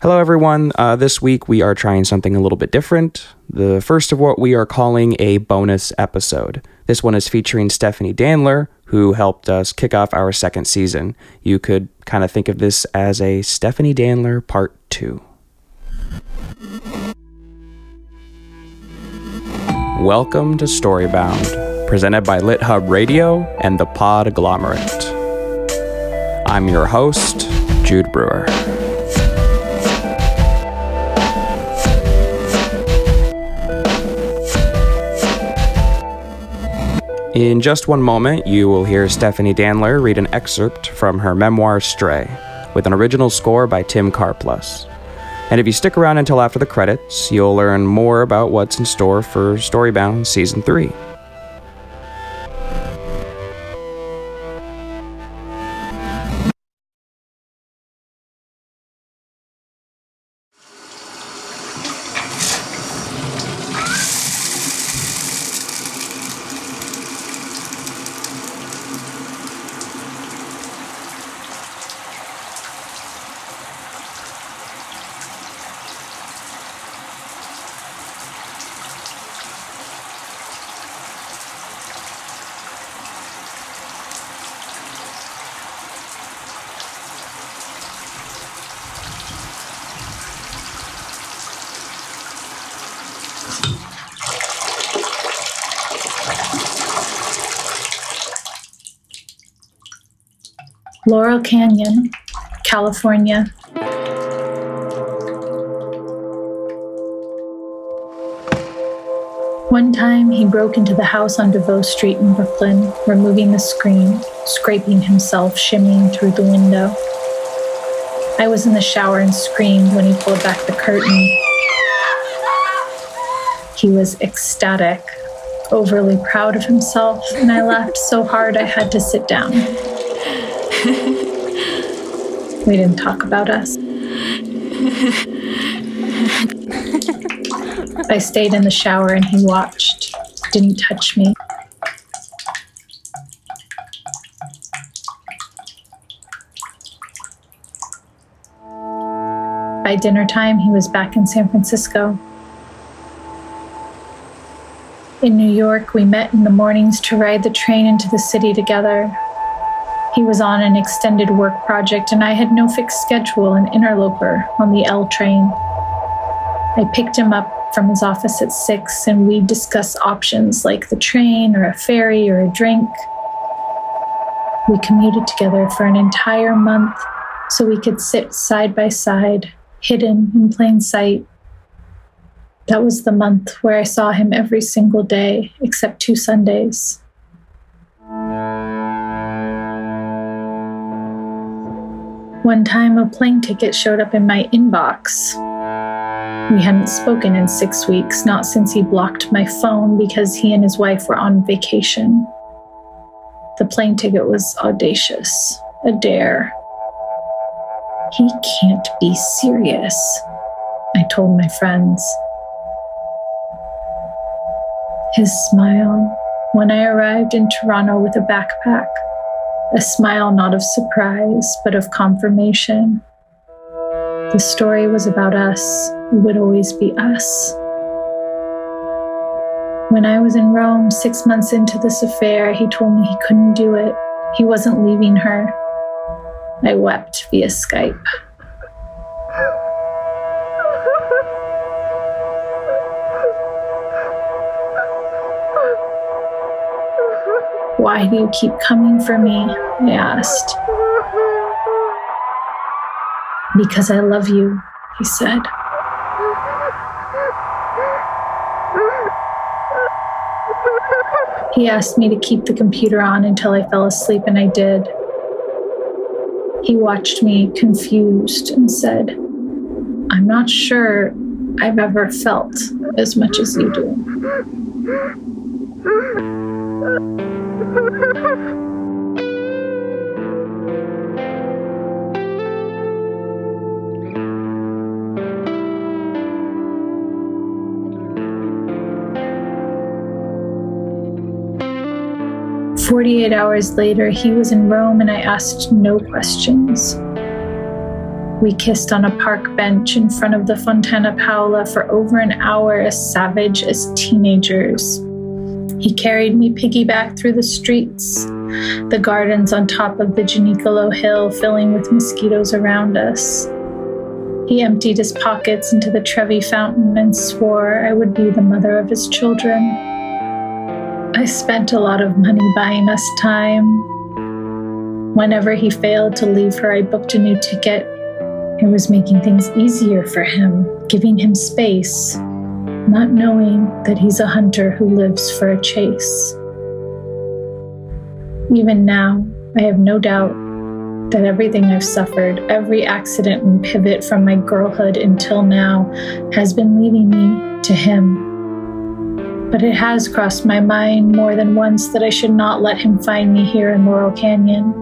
Hello, everyone. Uh, this week we are trying something a little bit different. The first of what we are calling a bonus episode. This one is featuring Stephanie Danler, who helped us kick off our second season. You could kind of think of this as a Stephanie Danler Part 2. Welcome to Storybound, presented by LitHub Radio and the Podglomerate. I'm your host, Jude Brewer. In just one moment, you will hear Stephanie Danler read an excerpt from her memoir Stray, with an original score by Tim Karplus. And if you stick around until after the credits, you'll learn more about what's in store for Storybound Season 3. Laurel Canyon, California. One time, he broke into the house on DeVoe Street in Brooklyn, removing the screen, scraping himself, shimmying through the window. I was in the shower and screamed when he pulled back the curtain. He was ecstatic, overly proud of himself, and I laughed so hard I had to sit down. we didn't talk about us. I stayed in the shower and he watched, didn't touch me. By dinner time, he was back in San Francisco. In New York, we met in the mornings to ride the train into the city together, he was on an extended work project, and I had no fixed schedule, an interloper on the L train. I picked him up from his office at six, and we'd discuss options like the train or a ferry or a drink. We commuted together for an entire month so we could sit side by side, hidden in plain sight. That was the month where I saw him every single day, except two Sundays. One time, a plane ticket showed up in my inbox. We hadn't spoken in six weeks, not since he blocked my phone because he and his wife were on vacation. The plane ticket was audacious, a dare. He can't be serious, I told my friends. His smile when I arrived in Toronto with a backpack a smile not of surprise, but of confirmation. The story was about us, it would always be us. When I was in Rome six months into this affair, he told me he couldn't do it. He wasn't leaving her. I wept via Skype. Why do you keep coming for me? I asked. Because I love you, he said. He asked me to keep the computer on until I fell asleep, and I did. He watched me confused and said, I'm not sure I've ever felt as much as you do. 48 hours later, he was in Rome and I asked no questions. We kissed on a park bench in front of the Fontana Paola for over an hour, as savage as teenagers. He carried me piggyback through the streets, the gardens on top of the Gianicolo Hill filling with mosquitoes around us. He emptied his pockets into the Trevi fountain and swore I would be the mother of his children. I spent a lot of money buying us time. Whenever he failed to leave her, I booked a new ticket it was making things easier for him, giving him space, not knowing that he's a hunter who lives for a chase. Even now, I have no doubt that everything I've suffered, every accident and pivot from my girlhood until now, has been leading me to him. But it has crossed my mind more than once that I should not let him find me here in Laurel Canyon.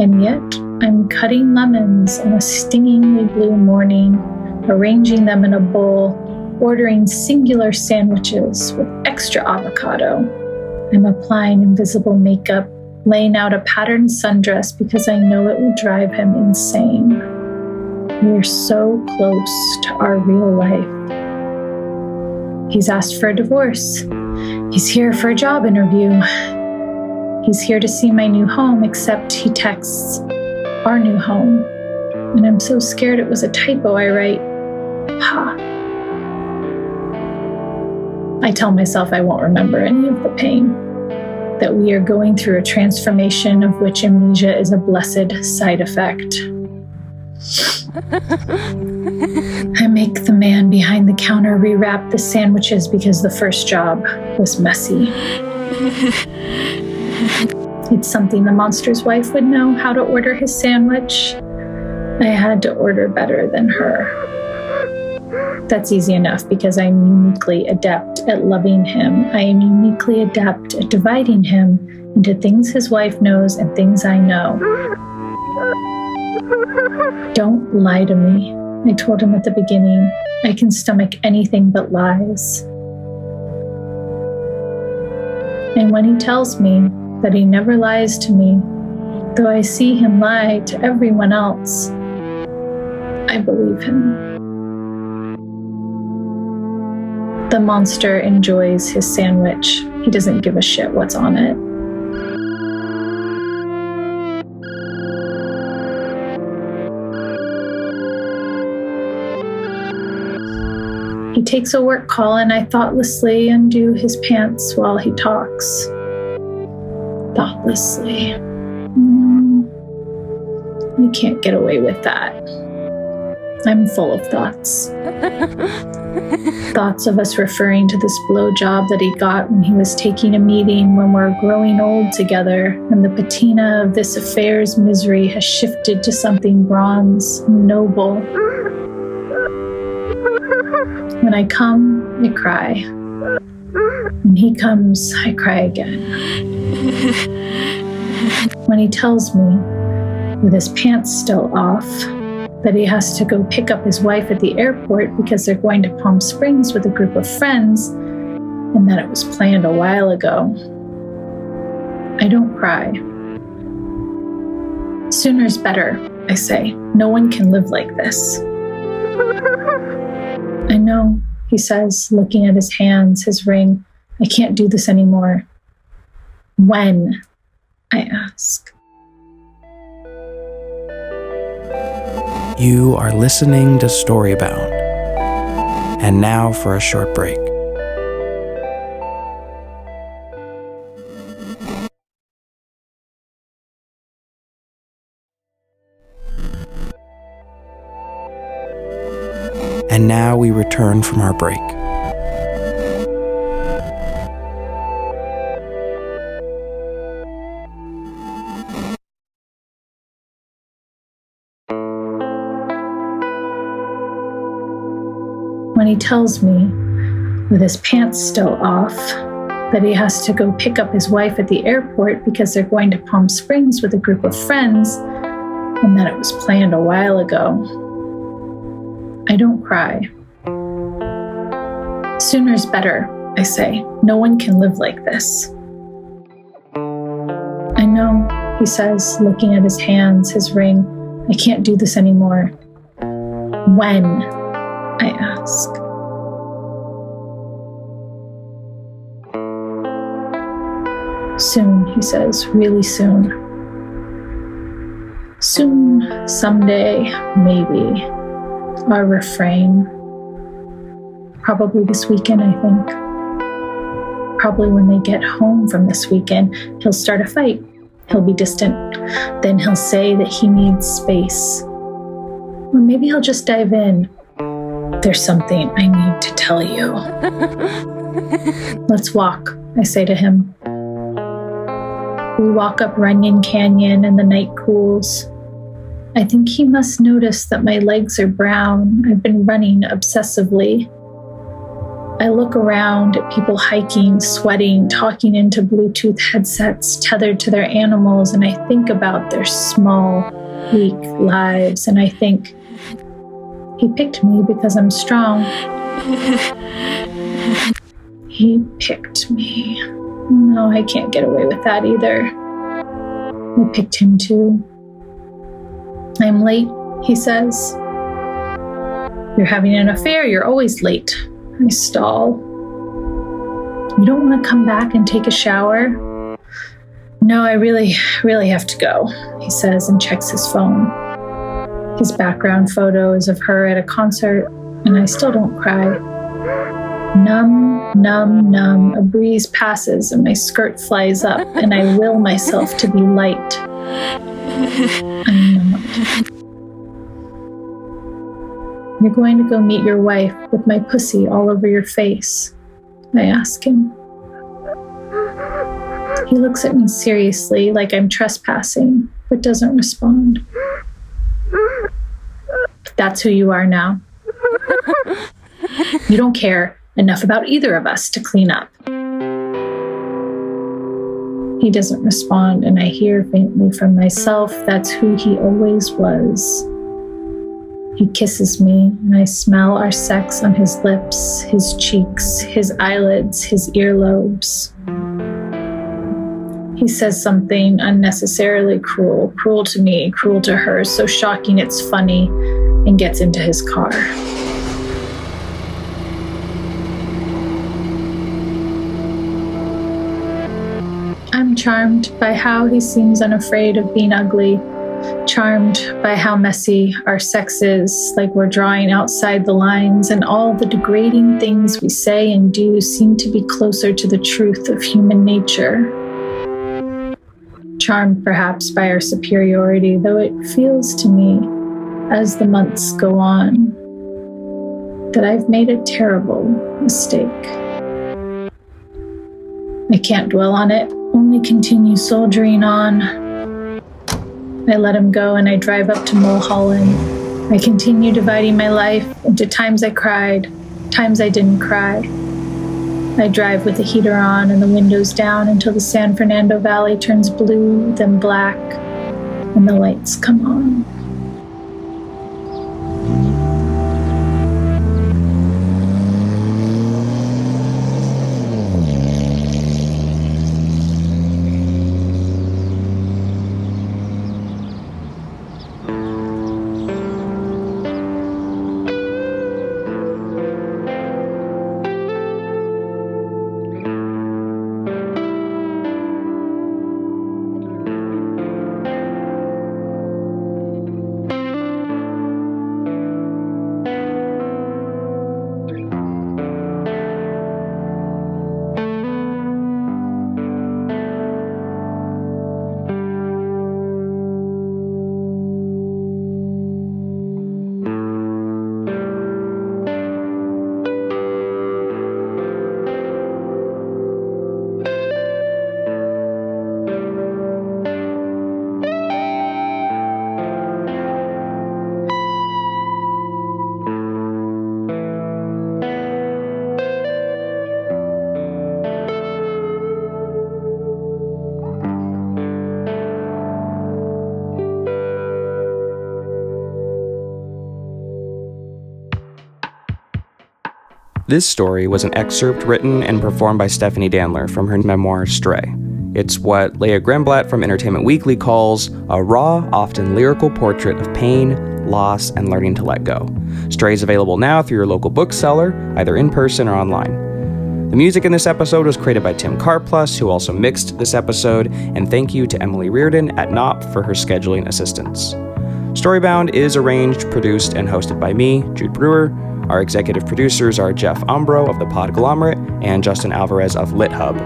And yet, I'm cutting lemons on a stingingly blue morning, arranging them in a bowl, ordering singular sandwiches with extra avocado. I'm applying invisible makeup, laying out a patterned sundress because I know it will drive him insane. We're so close to our real life. He's asked for a divorce. He's here for a job interview. He's here to see my new home, except he texts, our new home. And I'm so scared it was a typo I write, ha. I tell myself I won't remember any of the pain, that we are going through a transformation of which amnesia is a blessed side effect. I make the man behind the counter rewrap the sandwiches because the first job was messy. It's something the monster's wife would know how to order his sandwich. I had to order better than her. That's easy enough because I'm uniquely adept at loving him. I am uniquely adept at dividing him into things his wife knows and things I know. Don't lie to me, I told him at the beginning. I can stomach anything but lies. And when he tells me that he never lies to me, though I see him lie to everyone else. I believe him. The monster enjoys his sandwich. He doesn't give a shit what's on it. He takes a work call, and I thoughtlessly undo his pants while he talks thoughtlessly. Mm, we can't get away with that. I'm full of thoughts. thoughts of us referring to this blowjob that he got when he was taking a meeting when we're growing old together, and the patina of this affair's misery has shifted to something bronze, noble. When I come, I cry. When he comes, I cry again. when he tells me, with his pants still off, that he has to go pick up his wife at the airport because they're going to Palm Springs with a group of friends, and that it was planned a while ago. I don't cry. Sooner's better, I say. No one can live like this. I know, he says, looking at his hands, his ring. I can't do this anymore. When? I ask. You are listening to Storybound. And now for a short break. And now we return from our break. when he tells me, with his pants still off, that he has to go pick up his wife at the airport because they're going to Palm Springs with a group of friends and that it was planned a while ago. I don't cry. Sooner's better, I say. No one can live like this. I know, he says, looking at his hands, his ring. I can't do this anymore. When? I ask. Soon, he says, really soon. Soon, someday, maybe. Our refrain. Probably this weekend, I think. Probably when they get home from this weekend, he'll start a fight. He'll be distant. Then he'll say that he needs space. Or maybe he'll just dive in. There's something I need to tell you. Let's walk, I say to him. We walk up Runyon Canyon and the night cools. I think he must notice that my legs are brown. I've been running obsessively. I look around at people hiking, sweating, talking into Bluetooth headsets tethered to their animals, and I think about their small, weak lives, and I think, he picked me because I'm strong. he picked me. No, I can't get away with that either. I picked him too. I'm late, he says. You're having an affair, you're always late. I stall. You don't want to come back and take a shower? No, I really, really have to go, he says and checks his phone. His background photo is of her at a concert, and I still don't cry. Numb, numb, numb, a breeze passes and my skirt flies up, and I will myself to be light. I'm. You're going to go meet your wife with my pussy all over your face. I ask him. He looks at me seriously, like I'm trespassing, but doesn't respond. That's who you are now. You don't care enough about either of us to clean up. He doesn't respond, and I hear faintly from myself that's who he always was. He kisses me, and I smell our sex on his lips, his cheeks, his eyelids, his earlobes. He says something unnecessarily cruel, cruel to me, cruel to her, so shocking it's funny, and gets into his car. Charmed by how he seems unafraid of being ugly charmed by how messy our sex is, like we're drawing outside the lines, and all the degrading things we say and do seem to be closer to the truth of human nature. Charmed perhaps by our superiority, though it feels to me, as the months go on, that I've made a terrible mistake. I can't dwell on it, only continue soldiering on, I let him go and I drive up to Mulholland. I continue dividing my life into times I cried, times I didn't cry. I drive with the heater on and the windows down until the San Fernando Valley turns blue, then black, and the lights come on. This story was an excerpt written and performed by Stephanie Danler from her memoir Stray. It's what Leah Greenblatt from Entertainment Weekly calls a raw, often lyrical portrait of pain, loss, and learning to let go. Stray is available now through your local bookseller, either in person or online. The music in this episode was created by Tim Karplus, who also mixed this episode, and thank you to Emily Reardon at Knopf for her scheduling assistance. Storybound is arranged, produced, and hosted by me, Jude Brewer. Our executive producers are Jeff Umbro of the Podglomerate and Justin Alvarez of LitHub.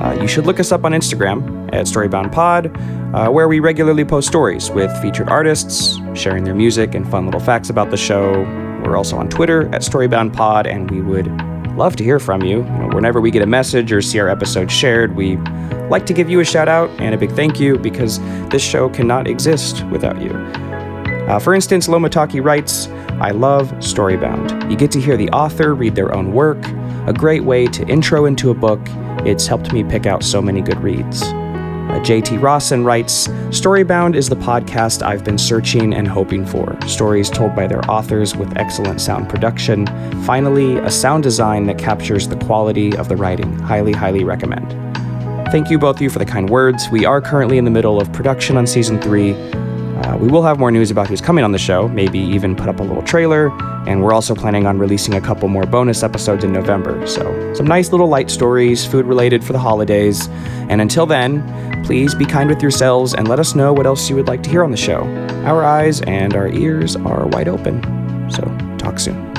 Uh, you should look us up on Instagram at StoryboundPod, uh, where we regularly post stories with featured artists, sharing their music and fun little facts about the show. We're also on Twitter at StoryboundPod, and we would love to hear from you. you know, whenever we get a message or see our episode shared, we like to give you a shout out and a big thank you because this show cannot exist without you. Uh, for instance, Lomataki writes, I love Storybound. You get to hear the author read their own work, a great way to intro into a book. It's helped me pick out so many good reads. Uh, JT Rawson writes Storybound is the podcast I've been searching and hoping for. Stories told by their authors with excellent sound production. Finally, a sound design that captures the quality of the writing. Highly, highly recommend. Thank you both of you for the kind words. We are currently in the middle of production on season three. Uh, we will have more news about who's coming on the show, maybe even put up a little trailer, and we're also planning on releasing a couple more bonus episodes in November. So, some nice little light stories, food related for the holidays. And until then, please be kind with yourselves and let us know what else you would like to hear on the show. Our eyes and our ears are wide open. So, talk soon.